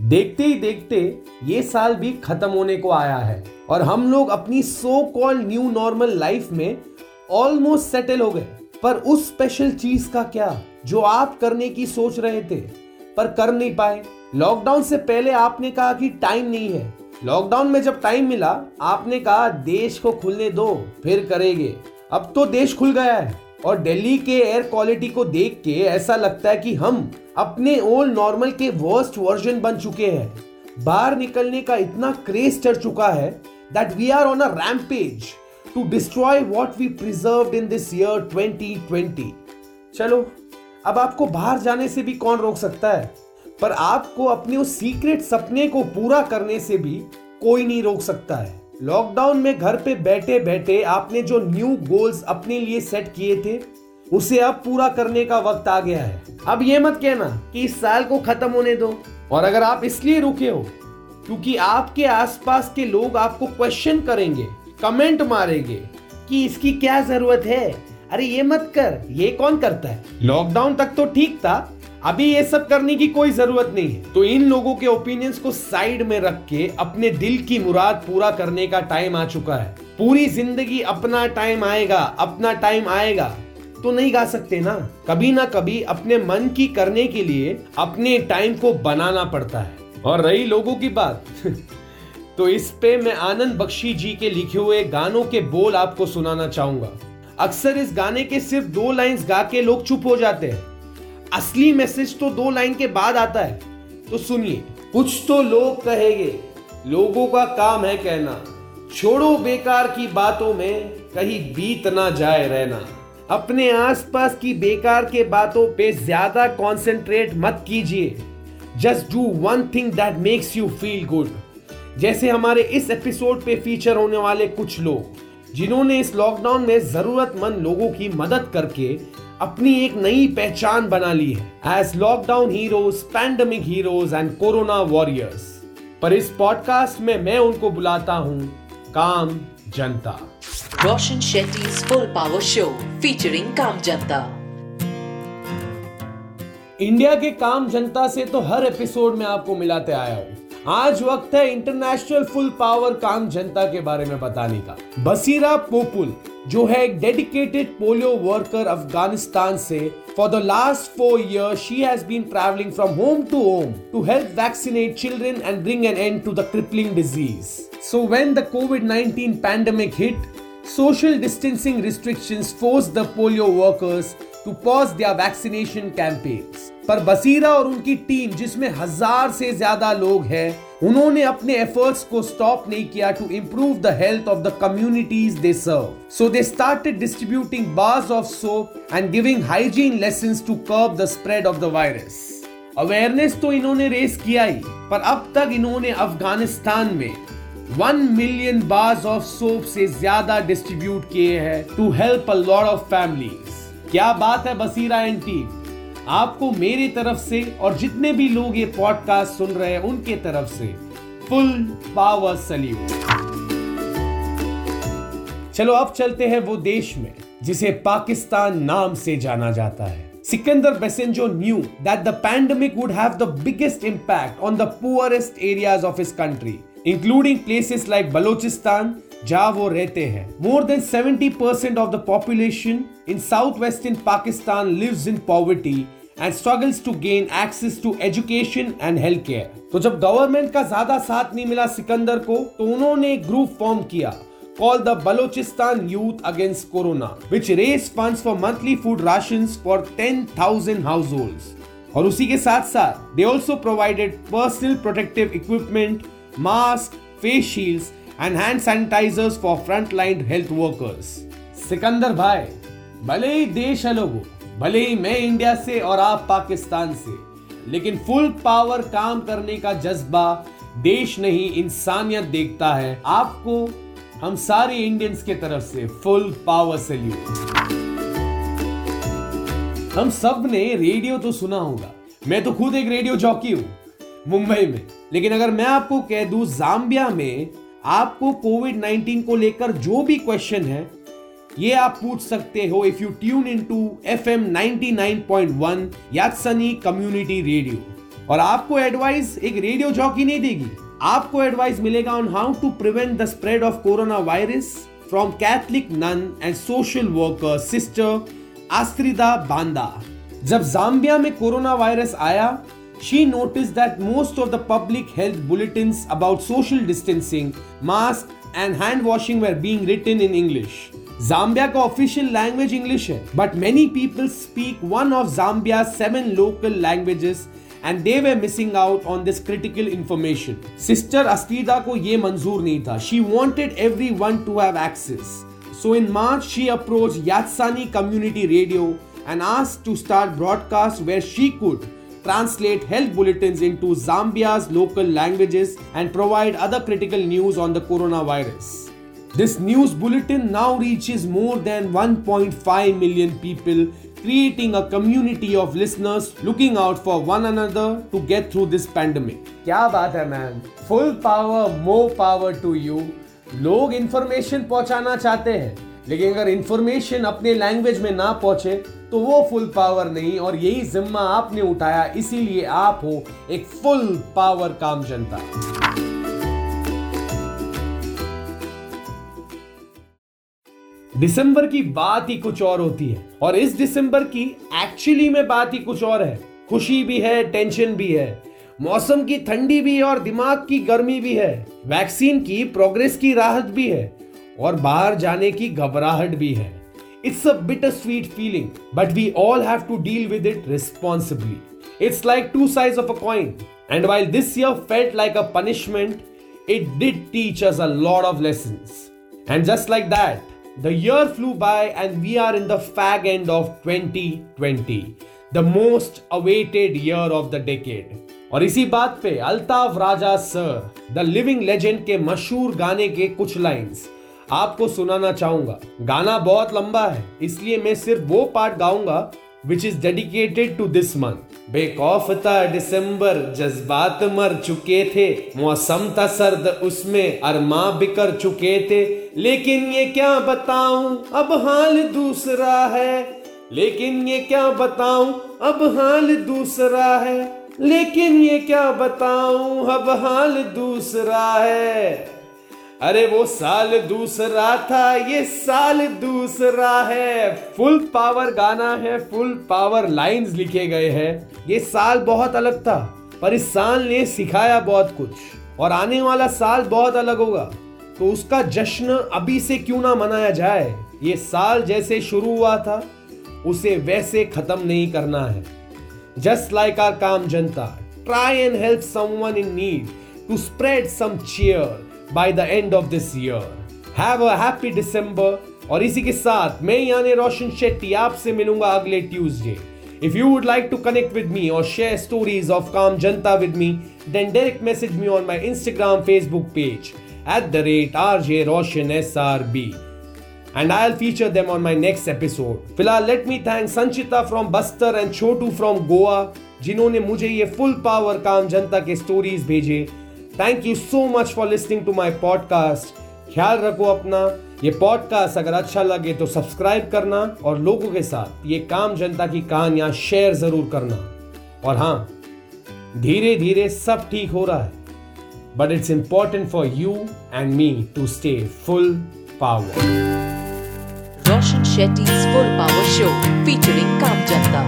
देखते ही देखते ये साल भी खत्म होने को आया है और हम लोग अपनी so called new normal life में ऑलमोस्ट सेटल हो गए। पर उस स्पेशल चीज़ का क्या, जो आप करने की सोच रहे थे, पर कर नहीं पाए? लॉकडाउन से पहले आपने कहा कि टाइम नहीं है। लॉकडाउन में जब टाइम मिला, आपने कहा, देश को खुलने दो, फिर करेंगे। अब तो देश खुल गया है और दिल्ली के एयर क्वालिटी को देख के ऐसा लगता है कि हम अपने ओल्ड नॉर्मल के वर्स्ट वर्जन बन चुके हैं। बाहर निकलने का इतना क्रेज चढ़ चुका है that we are on a rampage to destroy what we preserved in this year 2020 चलो, अब आपको बाहर जाने से भी कौन रोक सकता है? पर आपको अपने उस सीक्रेट सपने को पूरा करने से भी कोई नहीं रोक सकता है। लॉकडाउन में घर पे बैठे बैठे आपने जो न्यू गोल्स अपने लिए सेट किए थे उसे अब पूरा करने का वक्त आ गया है। अब ये मत कहना कि इस साल को खत्म होने दो। और अगर आप इसलिए रुके हो, क्योंकि आपके आसपास के लोग आपको क्वेश्चन करेंगे कमेंट मारेंगे कि इसकी क्या ज़रूरत है। अरे ये मत कर, ये कौन करता है? लॉकडाउन तक तो ठीक था, अभी ये सब करने की कोई ज़रूरत नहीं है। तो इन लोगों के ओपिनियंस को साइड में रख के अपने दिल की मुराद पूरा करने का टाइम आ चुका है। पूरी ज़िंदगी अपना टाइम आएगा, अपना टाइम आएगा। तो नहीं गा सकते ना। कभी ना कभी अपने मन की करने के लिए अपने टाइम को बनाना पड़ता है। और रही लोगों की बात। तो इस पे मैं आनंद बख्शी जी के लिखे हुए गानों के बोल आपको सुनाना चाहूँगा। अक्सर इस गाने के सिर्फ़ दो लाइंस गा के लोग चुप हो जाते हैं। असली मैसेज तो दो लाइन के बाद आता है। तो सुनिए। कुछ तो लोग कहेंगे, लोगों का काम है कहना। छोड़ो बेकार की बातों में, कहीं बीत ना जाए रहना। अपने आसपास की बेकार के बातों पे ज़्यादा कंसंट्रेट मत कीजिए। Just do one thing that makes you feel good जैसे हमारे इस एपिसोड पे फीचर होने वाले कुछ लोग, जिन्होंने इस लॉकडाउन में जरूरतमंद लोगों की मदद करके अपनी एक नई पहचान बना ली है। As lockdown heroes pandemic heroes and corona warriors पर इस पॉडकास्ट में मैं उनको बुलाता हूँ, Kaam Janta. Roshan Shetty full power show featuring Kaam Janta India के काम जनता से तो हर एपिसोड में आपको मिलाते आया हूँ। आज वक्त है इंटरनेशनल फुल पावर काम जनता के बारे में बताने का। बसीरा पोपुल, जो है एक डेडिकेटेड पोलियो वर्कर अफ़गानिस्तान से for the last four year she has been travelling from home to home to help vaccinate children and bring an end to the crippling disease so when the Covid 19 pandemic hit social distancing restrictions forced the polio workers to pause their vaccination campaigns. पर बसीरा और उनकी team जिसमें हज़ार से ज़्यादा लोग हैं, उन्होंने अपने एफर्ट्स को स्टॉप नहीं किया to improve the health of the communities they serve so they started distributing bars of soap and giving hygiene lessons to curb the spread of the virus awareness तो इन्होंने रेस किया ही, पर अब तक इन्होंने अफ़गानिस्तान में one million bars of soap से ज़्यादा डिस्ट्रीब्यूट किए हैं to help a lot of families क्या बात है बसीरा एंड टीम आपको मेरी तरफ़ से और जितने भी लोग ये पॉडकास्ट सुन रहे हैं उनके तरफ़ से फुल पावर सल्यूट चलो अब चलते हैं वो देश में जिसे पाकिस्तान नाम से जाना जाता है। Sikandar Besenjo knew that the pandemic would have the biggest impact on the poorest areas of his country, including places like Balochistan जहाँ वो रहते हैं more than 70 percent of the population in south western Pakistan lives in poverty and struggles to gain access to education and health care तो जब government का ज़्यादा साथ नहीं मिला सिकंदर को तो उन्होंने एक ग्रुप फॉर्म किया called the Balochistan Youth Against Corona, which raised funds for monthly food rations for 10,000 households. और उसी के साथ साथ they also provided personal protective equipment mask face shields and hand sanitizers for front line health workers Sikandar भाई, भले ही देश है हो, भले ही मैं इंडिया से और आप पाकिस्तान से, लेकिन फुल पावर काम करने का जज्बा देश नहीं, इंसानियत देखता है। आपको, हम सारे इंडियंस के तरफ़ से फुल पावर सल्यूट हम सबने रेडियो तो सुना होगा। मैं तो खुद एक रेडियो जॉकी हूँ। मुंबई में। लेकिन अगर मैं आपको कह दूँ जाम्बिया में आपको कोविड 19 को लेकर जो भी क्वेश्चन है, ये आप पूछ सकते हो if you tune in to F M ninety community radio और आपको एडवाइस एक रेडियो जॉकी नहीं देगी। आपको एडवाइस मिलेगा on how to prevent the spread of corona virus from Catholic nun and social worker sister Astrida Banda जब Zambia में corona virus आया she noticed that most of the public health bulletins about social distancing, mask and hand washing were being written in English. Zambia का official language English है, but many people speak one of Zambia's seven local languages and they were missing out on this critical information. Sister Astida को ये मंजूर नहीं था. She wanted everyone to have access. So in March she approached Yatsani Community Radio and asked to start broadcast where she could translate health bulletins into Zambia's local languages, and provide other critical news on the coronavirus. This news bulletin now reaches more than 1.5 million people, creating a community of listeners looking out for one another to get through this pandemic. क्या बात है man full power more power to you लोग information पहुंचाना चाहते हैं लेकिन अगर information अपने लैंग्वेज में ना पहुँचे तो वो फुल पावर नहीं और यही जिम्मा आपने उठाया, इसीलिए आप हो एक फुल पावर काम जनता। दिसंबर की बात ही कुछ और होती है और इस दिसंबर की एक्चुअली में बात ही कुछ और है। खुशी भी है टेंशन भी है, मौसम की ठंडी भी है और दिमाग की गर्मी भी है वैक्सीन की प्रोग्रेस की राहत भी है। और बाहर जाने की घबराहट भी है। It's a bitter sweet feeling but we all have to deal with it responsibly it's like two size of a coin and while this year felt like a punishment it did teach us a lot of lesson and just like that the year flew by and we are in the fag end of twenty twenty the most awaited year of the decade और इसी बात पे Altaf Raja sir the living legend के मशहूर गाने के कुछ lines आपको सुनाना चाहूँगा। गाना बहुत लंबा है, इसलिए मैं सिर्फ़ वो पार्ट गाऊँगा which is dedicated to this month बेकॉफ था जज्बात मर चुके थे, मौसम था सर्द, उसमें अरमा बिकर चुके थे। लेकिन ये क्या बताऊँ, अब हाल दूसरा है। लेकिन ये क्या बताऊँ, अब हाल दूसरा है। लेकिन ये क्या बताऊँ, अब हाल दूसरा है। अरे वो साल दूसरा था, ये साल दूसरा है। फुल पावर गाना है फुल पावर लाइंस लिखे गए हैं। ये साल बहुत अलग था, पर इस साल ने सिखाया बहुत कुछ। और आने वाला साल बहुत अलग होगा। तो उसका जश्न अभी से क्यों ना मनाया जाए? ये साल जैसे शुरू हुआ था, उसे वैसे खत्म नहीं करना है। Just like our Kaam Janta try and help someone in need to spread some cheer by the end of this year. Have a happy December और इसी के साथ मैं यानी रोशन शेट्टी आपसे मिलूँगा अगले Tuesday If you would like to connect with me or share stories of Calm Janta with me, then direct message me on my Instagram, Facebook page at the rate RJ Roshan SRB. And I'll feature them on my next episode. फ़िलहाल let me thank Sanchita from Bastar and Chotu from Goa जिन्होंने मुझे ये full power काम जनता के stories भेजे thank you so much for listening to my podcast ख्याल रखो अपना। ये पॉडकास्ट अगर अच्छा लगे तो सब्सक्राइब करना और लोगों के साथ ये काम जनता की कहानियाँ शेयर ज़रूर करना। और हाँ धीरे धीरे सब ठीक हो रहा है। But it's important for you and me to stay full power Roshan Shetty full power show featuring Kaam Janta.